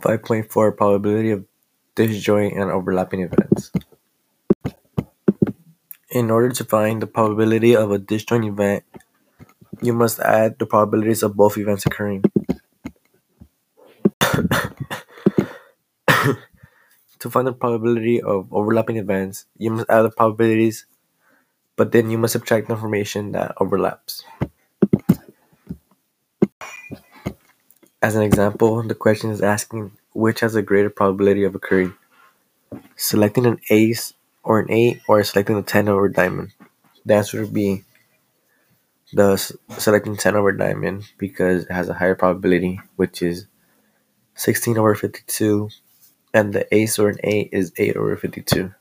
5.4 Probability of disjoint and overlapping events. In order to find the probability of a disjoint event, you must add the probabilities of both events occurring. to find the probability of overlapping events, you must add the probabilities, but then you must subtract the information that overlaps. As an example, the question is asking which has a greater probability of occurring, selecting an ace or an 8 or selecting a 10 over diamond. The answer would be the selecting 10 over diamond because it has a higher probability, which is 16 over 52, and the ace or an 8 is 8 over 52.